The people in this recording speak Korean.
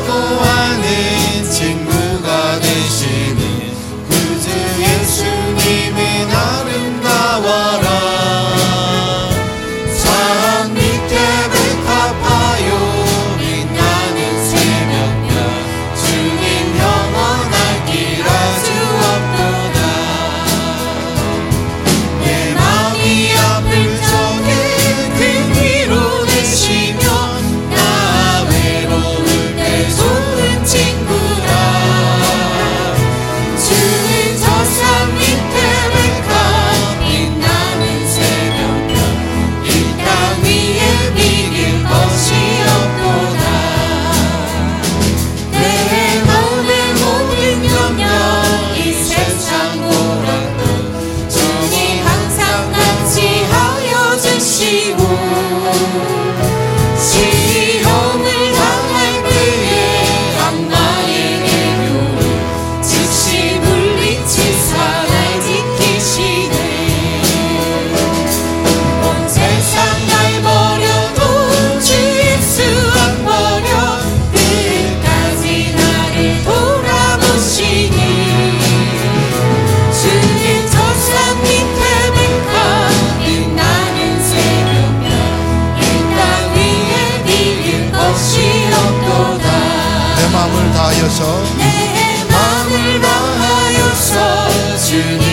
Bible. 다하여서 내 마음을 다하여서 주님.